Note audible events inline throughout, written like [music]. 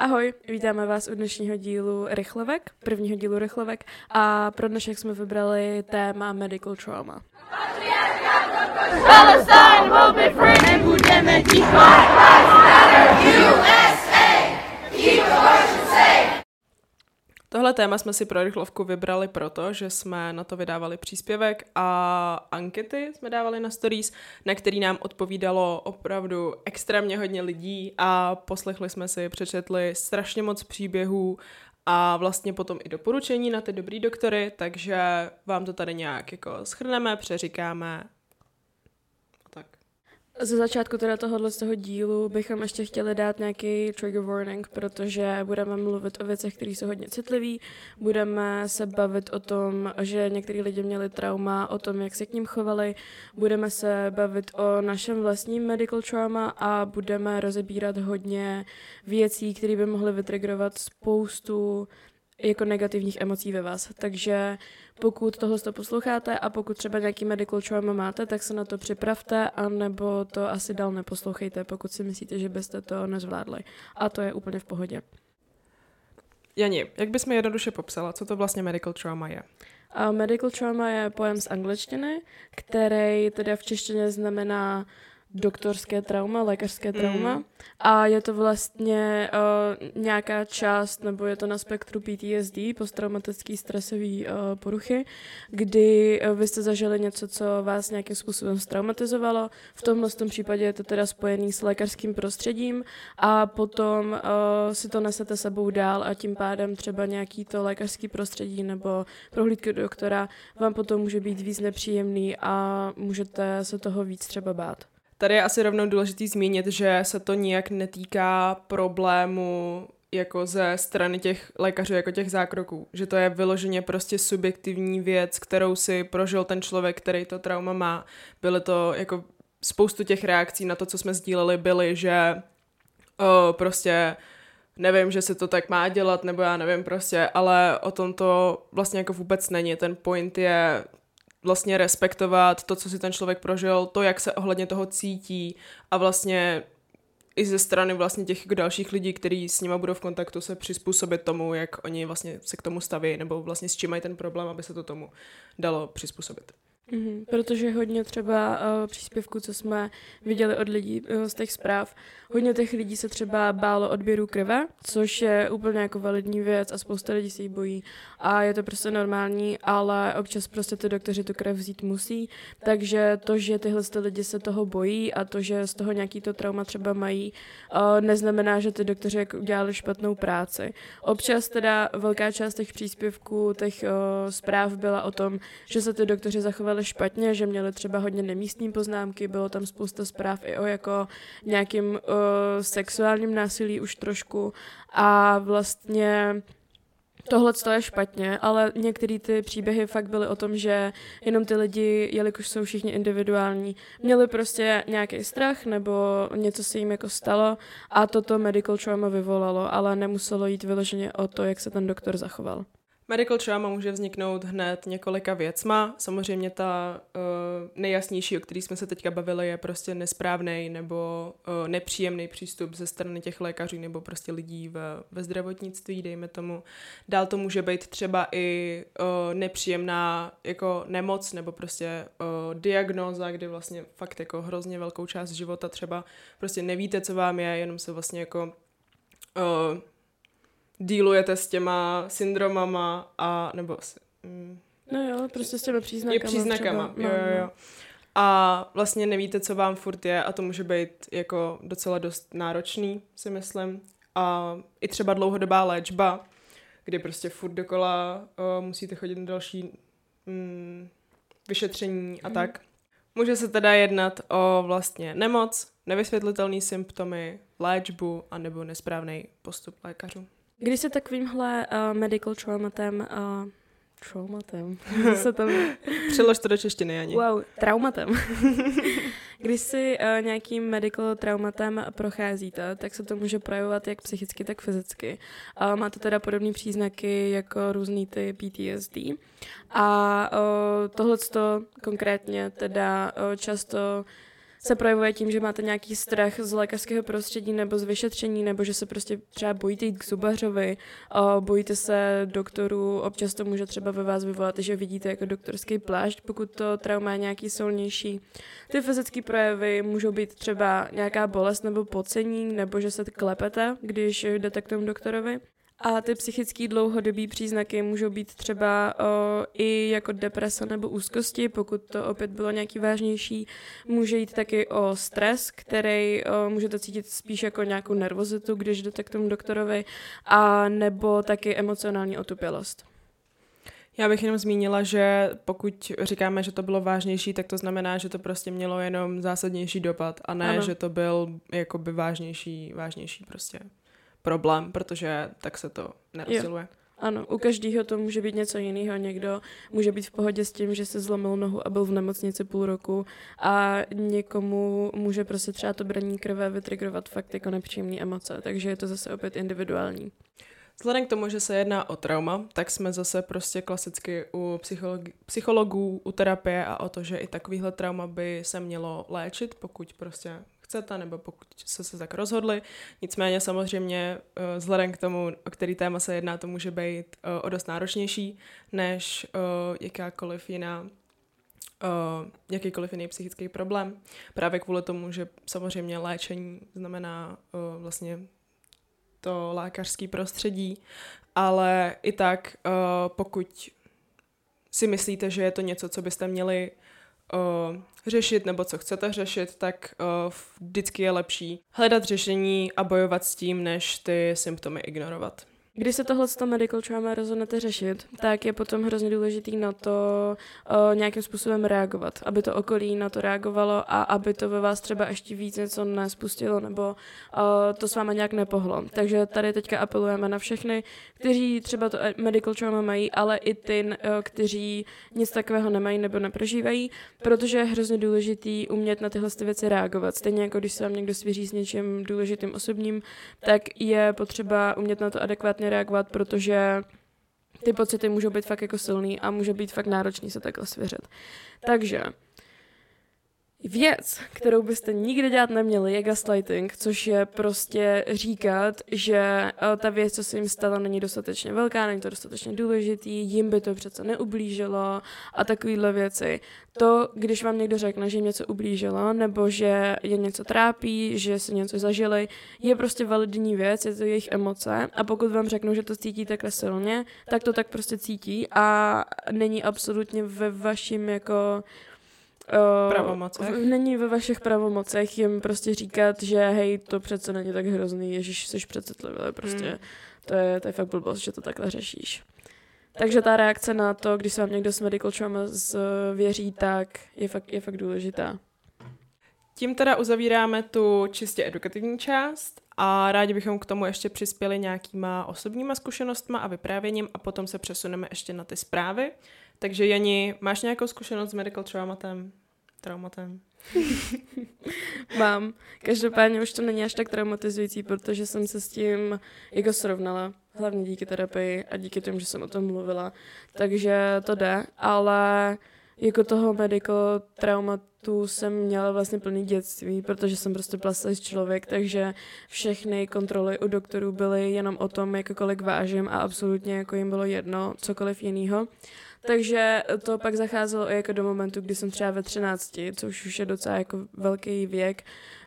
Ahoj, vítáme vás u dnešního dílu Rychlovek, prvního dílu Rychlovek a pro dnešek jsme vybrali téma medical trauma. Palestine will be free and budeme ticho. USA, Tohle téma jsme si pro rychlovku vybrali proto, že jsme na to vydávali příspěvek a ankety jsme dávali na stories, na který nám odpovídalo opravdu extrémně hodně lidí a poslechli jsme si, přečetli strašně moc příběhů a vlastně potom i doporučení na ty dobrý doktory, takže vám to tady nějak jako schrneme, přeříkáme ze začátku teda tohohle z toho dílu bychom ještě chtěli dát nějaký trigger warning, protože budeme mluvit o věcech, které jsou hodně citlivé, budeme se bavit o tom, že některý lidi měli trauma, o tom, jak se k ním chovali, budeme se bavit o našem vlastním medical trauma a budeme rozebírat hodně věcí, které by mohly vytrigrovat spoustu jako negativních emocí ve vás. Takže pokud tohle to posloucháte a pokud třeba nějaký medical trauma máte, tak se na to připravte, anebo to asi dál neposlouchejte, pokud si myslíte, že byste to nezvládli. A to je úplně v pohodě. Jani, jak bys mi jednoduše popsala, co to vlastně medical trauma je? A medical trauma je pojem z angličtiny, který teda v češtině znamená doktorské trauma, lékařské trauma mm. a je to vlastně uh, nějaká část, nebo je to na spektru PTSD, posttraumatický stresový uh, poruchy, kdy uh, vy jste zažili něco, co vás nějakým způsobem straumatizovalo. V tomhle tom případě je to teda spojený s lékařským prostředím a potom uh, si to nesete sebou dál a tím pádem třeba nějaký to lékařský prostředí nebo prohlídky do doktora vám potom může být víc nepříjemný a můžete se toho víc třeba bát. Tady je asi rovnou důležitý zmínit, že se to nijak netýká problému jako ze strany těch lékařů, jako těch zákroků. Že to je vyloženě prostě subjektivní věc, kterou si prožil ten člověk, který to trauma má. Byly to jako spoustu těch reakcí na to, co jsme sdíleli, byly, že o, prostě nevím, že se to tak má dělat, nebo já nevím prostě, ale o tom to vlastně jako vůbec není. Ten point je vlastně respektovat to, co si ten člověk prožil, to, jak se ohledně toho cítí a vlastně i ze strany vlastně těch dalších lidí, kteří s nima budou v kontaktu, se přizpůsobit tomu, jak oni vlastně se k tomu staví, nebo vlastně s čím mají ten problém, aby se to tomu dalo přizpůsobit. Mm-hmm, protože hodně třeba uh, příspěvků, co jsme viděli od lidí uh, z těch zpráv, hodně těch lidí se třeba bálo odběru krve, což je úplně jako validní věc a spousta lidí se jí bojí. A je to prostě normální, ale občas prostě ty doktoři tu krev vzít musí, takže to, že tyhle lidi se toho bojí a to, že z toho nějaký to trauma třeba mají, uh, neznamená, že ty doktoři jako udělali špatnou práci. Občas teda velká část těch příspěvků, těch uh, zpráv byla o tom, že se ty doktoři zachovali měli špatně, že měli třeba hodně nemístní poznámky, bylo tam spousta zpráv i o jako nějakým uh, sexuálním násilí už trošku a vlastně tohle je špatně, ale některé ty příběhy fakt byly o tom, že jenom ty lidi, jelikož jsou všichni individuální, měli prostě nějaký strach nebo něco se jim jako stalo a toto medical trauma vyvolalo, ale nemuselo jít vyloženě o to, jak se ten doktor zachoval. Medical trauma může vzniknout hned několika věcma. Samozřejmě ta uh, nejjasnější, o který jsme se teďka bavili, je prostě nesprávný nebo uh, nepříjemný přístup ze strany těch lékařů nebo prostě lidí ve, ve zdravotnictví, dejme tomu. Dál to může být třeba i uh, nepříjemná jako nemoc nebo prostě uh, diagnóza, kdy vlastně fakt jako hrozně velkou část života třeba prostě nevíte, co vám je, jenom se vlastně jako uh, dílujete s těma syndromama a nebo s, mm, No jo, prostě s těmi příznakama. Je příznakama, třeba. jo, jo, jo. No. A vlastně nevíte, co vám furt je a to může být jako docela dost náročný, si myslím. A i třeba dlouhodobá léčba, kdy prostě furt dokola o, musíte chodit na další mm, vyšetření a mm. tak. Může se teda jednat o vlastně nemoc, nevysvětlitelné symptomy, léčbu a nebo nesprávný postup lékařů. Když se takovýmhle uh, medical traumatem uh, traumatem. [laughs] se tam... Přelož to do češtiny, ani. Wow, traumatem. [laughs] Když si uh, nějakým medical traumatem procházíte, tak se to může projevovat jak psychicky, tak fyzicky. Uh, máte teda podobné příznaky jako různý ty PTSD. A uh, tohle konkrétně teda uh, často se projevuje tím, že máte nějaký strach z lékařského prostředí nebo z vyšetření, nebo že se prostě třeba bojíte jít k zubařovi, bojíte se doktorů, občas to může třeba ve vás vyvolat, že vidíte jako doktorský plášť, pokud to trauma je nějaký silnější. Ty fyzické projevy můžou být třeba nějaká bolest nebo pocení, nebo že se klepete, když jdete k tomu doktorovi. A ty psychické dlouhodobé příznaky můžou být třeba o, i jako deprese nebo úzkosti, pokud to opět bylo nějaký vážnější. Může jít taky o stres, který o, můžete cítit spíš jako nějakou nervozitu, když jdete k tomu doktorovi, a nebo taky emocionální otupělost. Já bych jenom zmínila, že pokud říkáme, že to bylo vážnější, tak to znamená, že to prostě mělo jenom zásadnější dopad a ne, ano. že to byl jakoby vážnější, vážnější prostě problém, protože tak se to nerozděluje. Jo. Ano, u každého to může být něco jiného. Někdo může být v pohodě s tím, že se zlomil nohu a byl v nemocnici půl roku a někomu může prostě třeba to braní krve vytrigrovat fakt jako nepříjemné emoce, takže je to zase opět individuální. Vzhledem k tomu, že se jedná o trauma, tak jsme zase prostě klasicky u psychologi- psychologů, u terapie a o to, že i takovýhle trauma by se mělo léčit, pokud prostě chcete, nebo pokud se se tak rozhodli. Nicméně samozřejmě eh, vzhledem k tomu, o který téma se jedná, to může být eh, o dost náročnější než eh, jakákoliv jiná jakýkoliv jiný psychický problém. Právě kvůli tomu, že samozřejmě léčení znamená vlastně to lékařské prostředí, ale i tak pokud si myslíte, že je to něco, co byste měli uh, řešit nebo co chcete řešit, tak uh, vždycky je lepší hledat řešení a bojovat s tím, než ty symptomy ignorovat. Když se tohle medical trauma rozhodnete řešit, tak je potom hrozně důležitý na to o, nějakým způsobem reagovat, aby to okolí na to reagovalo a aby to ve vás třeba ještě víc něco nespustilo nebo o, to s váma nějak nepohlo. Takže tady teďka apelujeme na všechny, kteří třeba to medical trauma mají, ale i ty, o, kteří nic takového nemají nebo neprožívají, protože je hrozně důležitý umět na tyhle věci reagovat. Stejně jako když se vám někdo svěří s něčím důležitým osobním, tak je potřeba umět na to adekvátně reagovat, protože ty pocity můžou být fakt jako silný a může být fakt náročný se takhle svěřit. Takže Věc, kterou byste nikdy dělat neměli, je gaslighting, což je prostě říkat, že eh, ta věc, co se jim stala, není dostatečně velká, není to dostatečně důležitý, jim by to přece neublížilo a takovéhle věci. To, když vám někdo řekne, že jim něco ublížilo, nebo že je něco trápí, že si něco zažili, je prostě validní věc, je to jejich emoce a pokud vám řeknou, že to cítí takhle silně, tak to tak prostě cítí a není absolutně ve vaším jako Uh, pravomocech. Není ve vašich pravomocech jim prostě říkat, že hej, to přece není tak hrozný, ježiš, jsi přecitlivý, prostě hmm. to, je, to je fakt blbost, že to takhle řešíš. Takže ta reakce na to, když se vám někdo s medical trauma věří, tak je fakt, je fakt důležitá. Tím teda uzavíráme tu čistě edukativní část a rádi bychom k tomu ještě přispěli nějakýma osobníma zkušenostma a vyprávěním a potom se přesuneme ještě na ty zprávy. Takže Jani, máš nějakou zkušenost s medical traumatem? Traumatem? [laughs] Mám. Každopádně už to není až tak traumatizující, protože jsem se s tím jako srovnala. Hlavně díky terapii a díky tomu, že jsem o tom mluvila. Takže to jde, ale jako toho medical traumatu jsem měla vlastně plný dětství, protože jsem prostě byla člověk, takže všechny kontroly u doktorů byly jenom o tom, jako kolik vážím a absolutně jako jim bylo jedno cokoliv jiného. Takže to pak zacházelo i jako do momentu, kdy jsem třeba ve 13, což už je docela jako velký věk.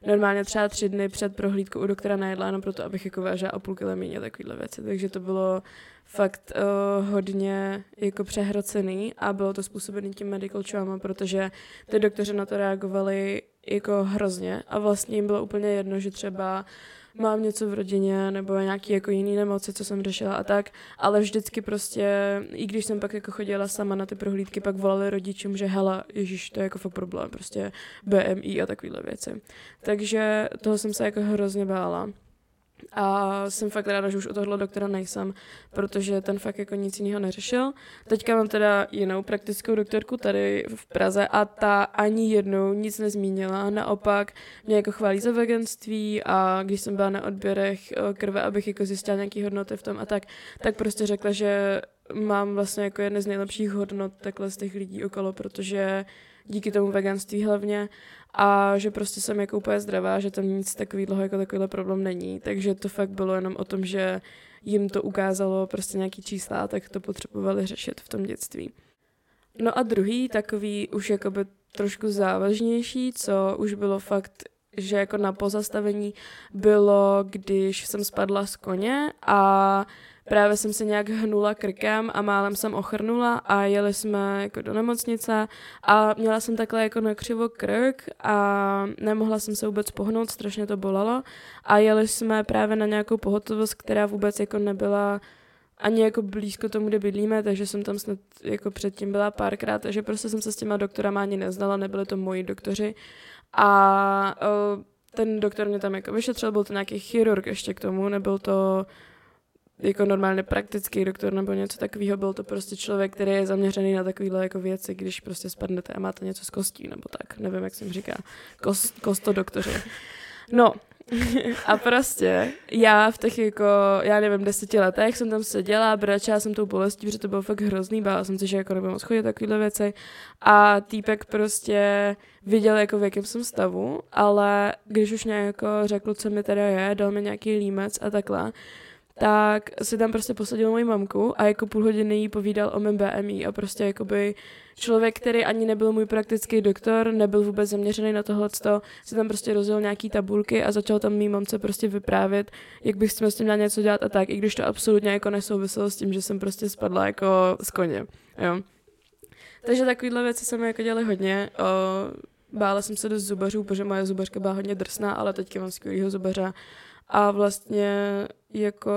Normálně třeba tři dny před prohlídkou u doktora najedla, jenom proto, abych jako vážila o půl kilo méně takovýhle věci. Takže to bylo fakt uh, hodně jako přehrocený a bylo to způsobené tím medical trauma, protože ty doktoři na to reagovali jako hrozně a vlastně jim bylo úplně jedno, že třeba mám něco v rodině nebo nějaký jako jiný nemoci, co jsem řešila a tak, ale vždycky prostě, i když jsem pak jako chodila sama na ty prohlídky, pak volali rodičům, že hele, ježíš, to je jako fakt problém, prostě BMI a takovéhle věci. Takže toho jsem se jako hrozně bála. A jsem fakt ráda, že už u tohle doktora nejsem, protože ten fakt jako nic jiného neřešil. Teďka mám teda jinou praktickou doktorku tady v Praze a ta ani jednou nic nezmínila. Naopak mě jako chválí za veganství a když jsem byla na odběrech eh, krve, abych jako zjistila nějaký hodnoty v tom a tak, tak prostě řekla, že mám vlastně jako jedny z nejlepších hodnot takhle z těch lidí okolo, protože díky tomu veganství hlavně a že prostě jsem jako úplně zdravá, že tam nic takového jako takovýhle problém není, takže to fakt bylo jenom o tom, že jim to ukázalo prostě nějaký čísla, tak to potřebovali řešit v tom dětství. No a druhý takový už jakoby trošku závažnější, co už bylo fakt že jako na pozastavení bylo, když jsem spadla z koně a právě jsem se nějak hnula krkem a málem jsem ochrnula a jeli jsme jako do nemocnice a měla jsem takhle jako nakřivo krk a nemohla jsem se vůbec pohnout, strašně to bolelo. A jeli jsme právě na nějakou pohotovost, která vůbec jako nebyla ani jako blízko tomu, kde bydlíme, takže jsem tam snad jako předtím byla párkrát, takže prostě jsem se s těma doktorama ani neznala, nebyly to moji doktoři. A ten doktor mě tam jako vyšetřil, byl to nějaký chirurg ještě k tomu, nebyl to jako normálně praktický doktor nebo něco takového, byl to prostě člověk, který je zaměřený na takovéhle jako věci, když prostě spadnete a máte něco s kostí nebo tak, nevím, jak se jim říká, Kost, kostodoktoři. No, a prostě já v těch jako, já nevím, deseti letech jsem tam seděla, brečela jsem tou bolestí, protože to bylo fakt hrozný, bála jsem se, že jako nebudu moc chodit takovéhle věci. A týpek prostě viděl jako v jakém jsem stavu, ale když už nějak jako řekl, co mi teda je, dal mi nějaký límec a takhle, tak si tam prostě posadil moji mamku a jako půl hodiny jí povídal o mém BMI a prostě jakoby člověk, který ani nebyl můj praktický doktor, nebyl vůbec zaměřený na tohle, si tam prostě rozjel nějaký tabulky a začal tam mý mamce prostě vyprávět, jak bych s tím měla něco dělat a tak, i když to absolutně jako nesouviselo s tím, že jsem prostě spadla jako z koně, jo. Takže takovýhle věci se mi jako dělaly hodně. O, bála jsem se dost zubařů, protože moje zubařka byla hodně drsná, ale teďka mám skvělýho zubaře a vlastně jako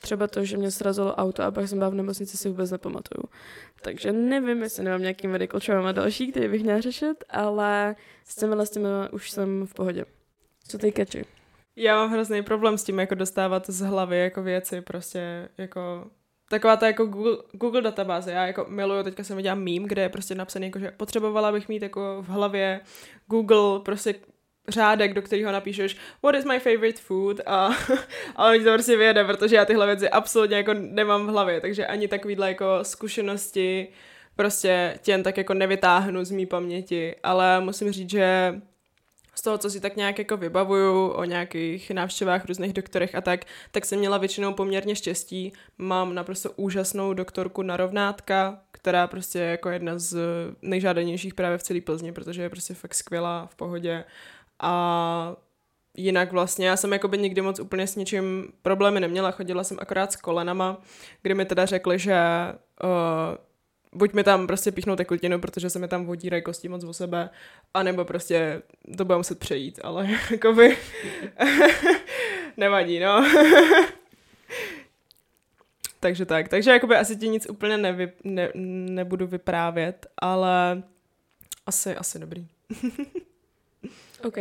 třeba to, že mě srazilo auto a pak jsem byla v nemocnici, si vůbec nepamatuju. Takže nevím, jestli nemám nějaký medical trauma další, který bych měla řešit, ale s těmi těmi už jsem v pohodě. Co ty keči? Já mám hrozný problém s tím, jako dostávat z hlavy jako věci, prostě jako taková ta jako Google, Google databáze. Já jako miluju, teďka jsem viděla meme, kde je prostě napsaný, jako, že potřebovala bych mít jako v hlavě Google prostě řádek, do kterého napíšeš what is my favorite food? A, [laughs] a oni to prostě vyjede, protože já tyhle věci absolutně jako nemám v hlavě, takže ani takovýhle jako zkušenosti prostě tě jen tak jako nevytáhnu z mý paměti, ale musím říct, že z toho, co si tak nějak jako vybavuju o nějakých návštěvách různých doktorech a tak, tak jsem měla většinou poměrně štěstí. Mám naprosto úžasnou doktorku na rovnátka, která prostě je jako jedna z nejžádanějších právě v celé Plzni, protože je prostě fakt skvělá, v pohodě a jinak vlastně já jsem jakoby nikdy moc úplně s ničím problémy neměla, chodila jsem akorát s kolenama, kdy mi teda řekli, že uh, buď mi tam prostě píchnou tekutinu, protože se mi tam vodí kosti moc o sebe, anebo prostě to bude muset přejít, ale [laughs] jakoby [laughs] nevadí, no. [laughs] takže tak, takže jakoby asi ti nic úplně nevy, ne, nebudu vyprávět, ale asi, asi dobrý. OK.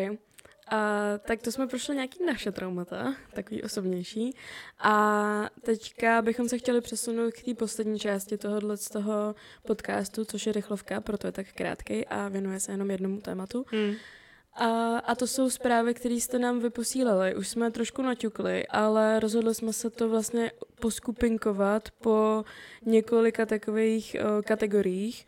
A, tak to jsme prošli nějaký naše traumata, takový osobnější. A teďka bychom se chtěli přesunout k té poslední části tohohle z toho podcastu, což je rychlovka, proto je tak krátký a věnuje se jenom jednomu tématu. Hmm. A, a to jsou zprávy, které jste nám vyposílali. Už jsme trošku naťukli, ale rozhodli jsme se to vlastně poskupinkovat po několika takových o, kategoriích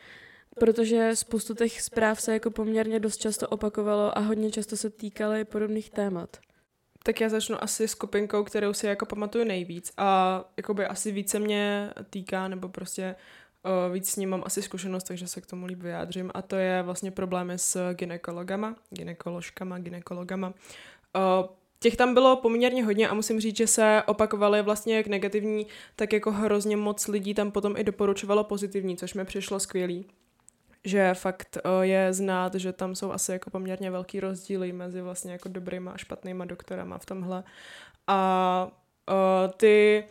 protože spoustu těch zpráv se jako poměrně dost často opakovalo a hodně často se týkaly podobných témat. Tak já začnu asi skupinkou, kterou si jako pamatuju nejvíc a jakoby asi více mě týká, nebo prostě uh, víc s ním mám asi zkušenost, takže se k tomu líp vyjádřím a to je vlastně problémy s ginekologama, ginekoložkama, ginekologama. Uh, Těch tam bylo poměrně hodně a musím říct, že se opakovaly vlastně jak negativní, tak jako hrozně moc lidí tam potom i doporučovalo pozitivní, což mi přišlo skvělý že fakt uh, je znát, že tam jsou asi jako poměrně velký rozdíly mezi vlastně jako dobrýma a špatnýma doktorama v tomhle. A uh, ty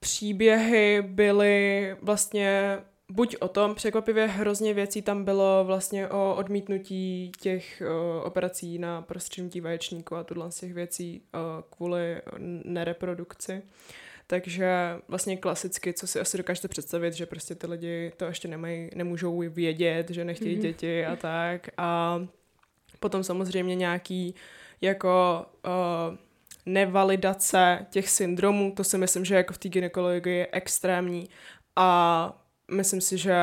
příběhy byly vlastně buď o tom, překvapivě hrozně věcí tam bylo vlastně o odmítnutí těch uh, operací na prostřední vaječníku a tuhle z těch věcí kvůli nereprodukci. Takže vlastně klasicky, co si asi dokážete představit, že prostě ty lidi to ještě nemají, nemůžou vědět, že nechtějí mm-hmm. děti a tak. A potom samozřejmě nějaký jako uh, nevalidace těch syndromů, to si myslím, že jako v té gynekologii je extrémní a myslím si, že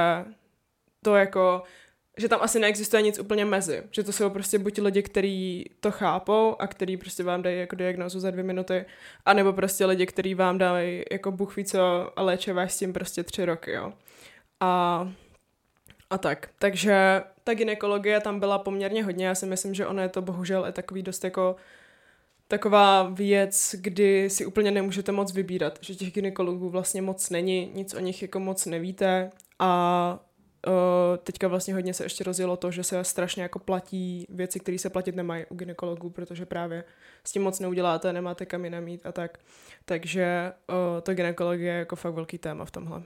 to jako že tam asi neexistuje nic úplně mezi. Že to jsou prostě buď lidi, kteří to chápou a který prostě vám dají jako diagnózu za dvě minuty, anebo prostě lidi, kteří vám dávají jako buch ví co a léčivé s tím prostě tři roky, jo. A, a tak. Takže ta ginekologie tam byla poměrně hodně. Já si myslím, že ono je to bohužel i takový dost jako taková věc, kdy si úplně nemůžete moc vybírat, že těch ginekologů vlastně moc není, nic o nich jako moc nevíte a uh, teďka vlastně hodně se ještě rozjelo to, že se strašně jako platí věci, které se platit nemají u ginekologů, protože právě s tím moc neuděláte, nemáte kam jinam mít a tak. Takže uh, to ginekologie je jako fakt velký téma v tomhle.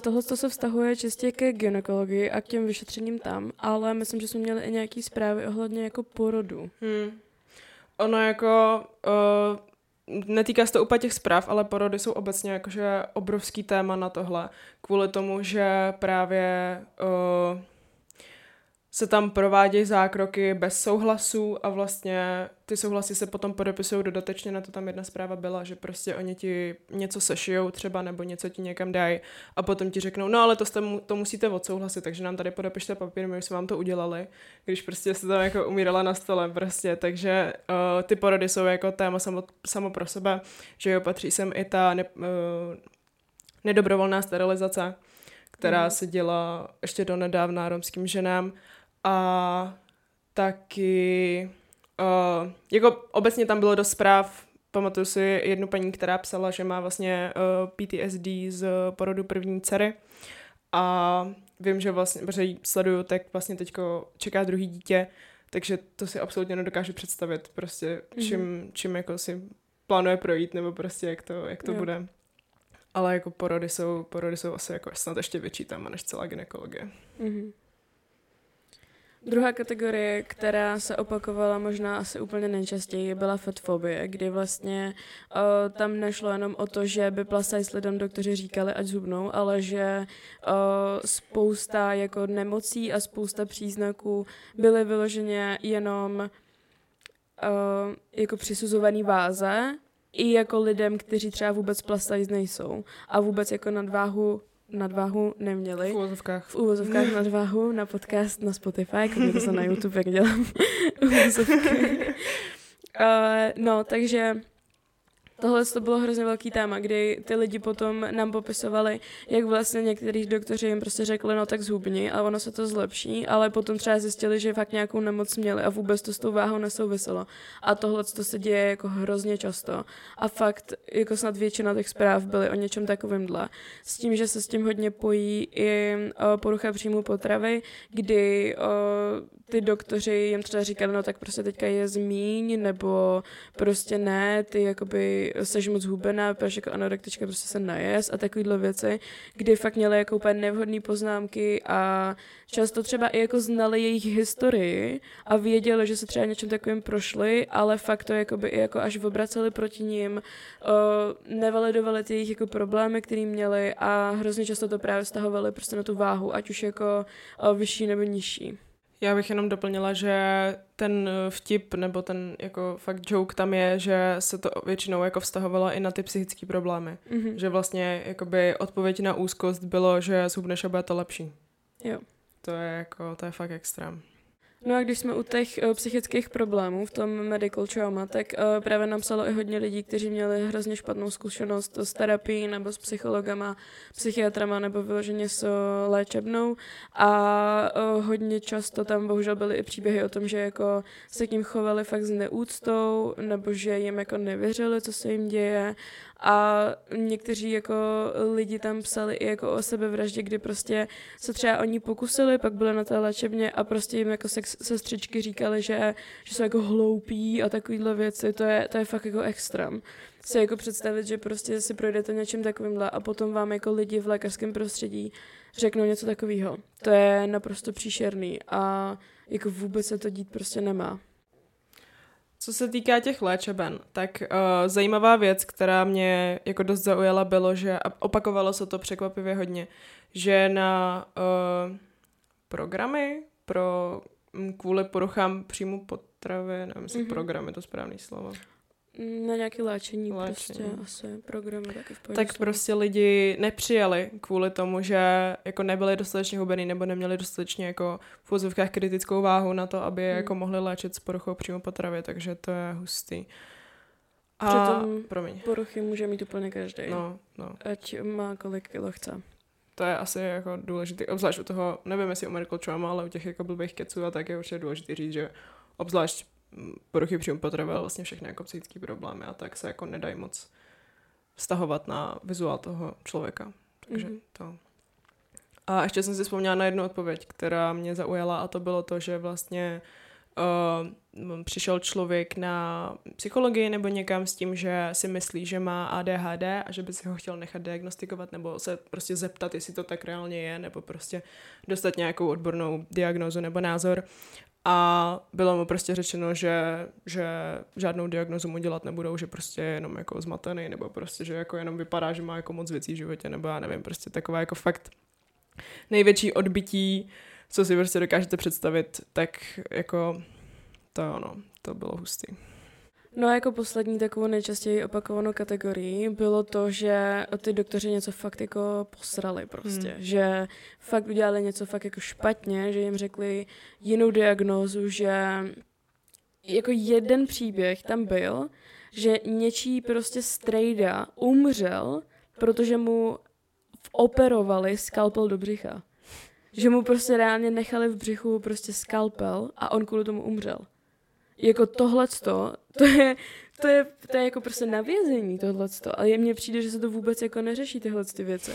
Tohle se vztahuje čistě ke gynekologii a k těm vyšetřením tam, ale myslím, že jsme měli i nějaký zprávy ohledně jako porodu. Hmm. Ono jako, uh, netýká se to úplně těch zpráv, ale porody jsou obecně jakože obrovský téma na tohle, kvůli tomu, že právě uh, se tam provádějí zákroky bez souhlasu a vlastně ty souhlasy se potom podepisují dodatečně, na to tam jedna zpráva byla, že prostě oni ti něco sešijou třeba nebo něco ti někam dají a potom ti řeknou, no ale to, jste, to musíte odsouhlasit, takže nám tady podepište papír, my jsme vám to udělali, když prostě se tam jako umírala na stole prostě, takže uh, ty porody jsou jako téma samo, samo pro sebe, že jo, patří sem i ta ne, uh, nedobrovolná sterilizace, která mm. se děla ještě do nedávna romským ženám a taky uh, jako obecně tam bylo dost zpráv, pamatuju si jednu paní, která psala, že má vlastně uh, PTSD z porodu první dcery a vím, že vlastně, protože ji sleduju, tak vlastně teďko čeká druhý dítě, takže to si absolutně nedokážu představit, prostě mhm. čím, mm-hmm. čím jako si plánuje projít, nebo prostě jak to, jak to bude. Ale jako porody jsou, porody jsou asi jako snad ještě větší téma než celá gynekologie. Mm-hmm. Druhá kategorie, která se opakovala možná asi úplně nejčastěji, byla fatfobie, kdy vlastně uh, tam nešlo jenom o to, že by plus lidem doktoři říkali, ať zubnou, ale že uh, spousta jako nemocí a spousta příznaků byly vyloženě jenom uh, jako přisuzovaný váze, i jako lidem, kteří třeba vůbec plus nejsou a vůbec jako nadváhu nadváhu neměli. V úvozovkách. V úvozovkách nadváhu na podcast na Spotify, koukněte se na [laughs] YouTube, jak dělám [laughs] uh, [laughs] no, takže Tohle to bylo hrozně velký téma, kdy ty lidi potom nám popisovali, jak vlastně některých doktoři jim prostě řekli, no tak zhubni a ono se to zlepší, ale potom třeba zjistili, že fakt nějakou nemoc měli a vůbec to s tou váhou nesouviselo. A tohle to se děje jako hrozně často. A fakt, jako snad většina těch zpráv byly o něčem takovýmhle. S tím, že se s tím hodně pojí i porucha příjmu potravy, kdy ty doktoři jim třeba říkali, no tak prostě teďka je zmíň, nebo prostě ne, ty jakoby seš moc hubená, protože jako anorektička prostě se najes a takovýhle věci, kdy fakt měli jako úplně nevhodné poznámky a často třeba i jako znali jejich historii a věděli, že se třeba něčem takovým prošli, ale fakt to jakoby i jako až obraceli proti ním, uh, nevalidovali ty jejich jako problémy, které měli a hrozně často to právě stahovali prostě na tu váhu, ať už jako vyšší nebo nižší. Já bych jenom doplnila, že ten vtip nebo ten jako fakt joke tam je, že se to většinou jako vztahovalo i na ty psychické problémy. Mm-hmm. Že vlastně jakoby odpověď na úzkost bylo, že zhubneš a bude to lepší. Jo. To je jako, to je fakt extrém. No a když jsme u těch uh, psychických problémů v tom medical trauma, tak uh, právě nám psalo i hodně lidí, kteří měli hrozně špatnou zkušenost s terapií nebo s psychologama, psychiatrama nebo vyloženě s uh, léčebnou. A uh, hodně často tam bohužel byly i příběhy o tom, že jako se k ním chovali fakt s neúctou nebo že jim jako nevěřili, co se jim děje a někteří jako lidi tam psali i jako o sebevraždě, kdy prostě se třeba oni pokusili, pak byli na té léčebně a prostě jim jako sex, sestřičky říkali, že, že jsou jako hloupí a takovýhle věci, to je, to je fakt jako extrém. Si jako představit, že prostě si projdete něčím takovýmhle a potom vám jako lidi v lékařském prostředí řeknou něco takového. To je naprosto příšerný a jako vůbec se to dít prostě nemá. Co se týká těch léčeben, tak uh, zajímavá věc, která mě jako dost zaujala, bylo, že opakovalo se to překvapivě hodně, že na uh, programy pro kvůli poruchám příjmu potravy, nevím, jestli mm-hmm. program je to správný slovo. Na nějaké léčení, Léčení. prostě asi, programy taky v tak jsou. prostě lidi nepřijali kvůli tomu, že jako nebyli dostatečně hubený nebo neměli dostatečně jako v úzovkách kritickou váhu na to, aby Hmm. jako mohli léčit s poruchou přímo potravy, takže to je hustý. A, Přitom- promiň. Poruchy může mít úplně každý. No, no. Ať má kolik kilo chce. To je asi jako důležitý, obzvlášť u toho, nevím jestli u medical trauma, ale u těch jako blbých keců a tak je určitě důležitý říct, že obzvlášť mm, poruchy přímo potravy, ale vlastně všechny jako psychické problémy a tak se jako nedají moc vztahovat na vizuál toho člověka. Takže Mhm. mm-hmm. to. A ještě jsem si vzpomněla na jednu odpověď, která mě zaujala a to bylo to, že vlastně uh, přišel člověk na psychologii nebo někam s tím, že si myslí, že má ADHD a že by si ho chtěl nechat diagnostikovat nebo se prostě zeptat, jestli to tak reálně je, nebo prostě dostat nějakou odbornou diagnózu nebo názor. A bylo mu prostě řečeno, že, že žádnou diagnozu mu dělat nebudou, že prostě je jenom jako zmatený, nebo prostě, že jako jenom vypadá, že má jako moc věcí v životě, nebo já nevím, prostě taková jako fakt největší odbytí, co si prostě dokážete představit, tak jako to ono, to bylo hustý. No a jako poslední takovou nejčastěji opakovanou kategorii bylo to, že ty doktoři něco fakt jako posrali prostě. Hmm. Že fakt udělali něco fakt jako špatně, že jim řekli jinou diagnózu, že jako jeden příběh tam byl, že něčí prostě strejda umřel, protože mu operovali skalpel do břicha. Že mu prostě reálně nechali v břichu prostě skalpel a on kvůli tomu umřel. Jako tohleto, to je, to je, to je jako prostě na vězení tohleto, ale mně přijde, že se to vůbec jako neřeší tyhle ty věci.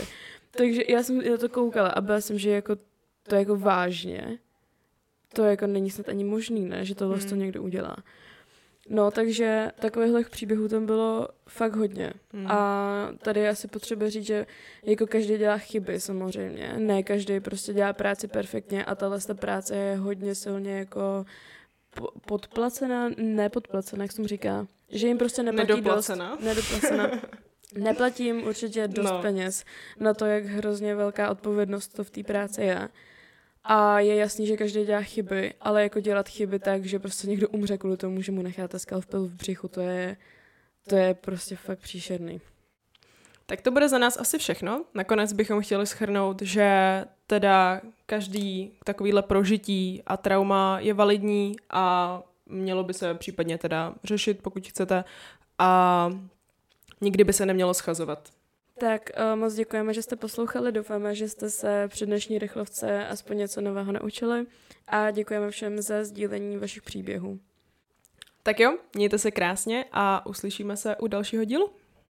Takže já jsem na to koukala a byla jsem, že jako to je jako vážně. To jako není snad ani možný, ne, že tohle Hmm. to někdo udělá. No, takže takovýchhle příběhů tam bylo fakt hodně. Hmm. A tady je asi potřeba říct, že jako každý dělá chyby samozřejmě. Ne každý prostě dělá práci perfektně a tahle ta práce je hodně silně jako po- podplacená, nepodplacená, jak se tomu říká. Že jim prostě neplatí Nedoplacena. dost. Nedoplacená. [laughs] Neplatí jim určitě dost no. peněz na to, jak hrozně velká odpovědnost to v té práci je. A je jasný, že každý dělá chyby, ale jako dělat chyby tak, že prostě někdo umře kvůli tomu, že mu necháte skalpel v břichu, to je, to je prostě fakt příšerný. Tak to bude za nás asi všechno. Nakonec bychom chtěli schrnout, že teda každý takovýhle prožití a trauma je validní a mělo by se případně teda řešit, pokud chcete. A nikdy by se nemělo schazovat. Tak uh, moc děkujeme, že jste poslouchali, doufáme, že jste se při dnešní rychlovce aspoň něco nového naučili a děkujeme všem za sdílení vašich příběhů. Tak jo, mějte se krásně a uslyšíme se u dalšího dílu.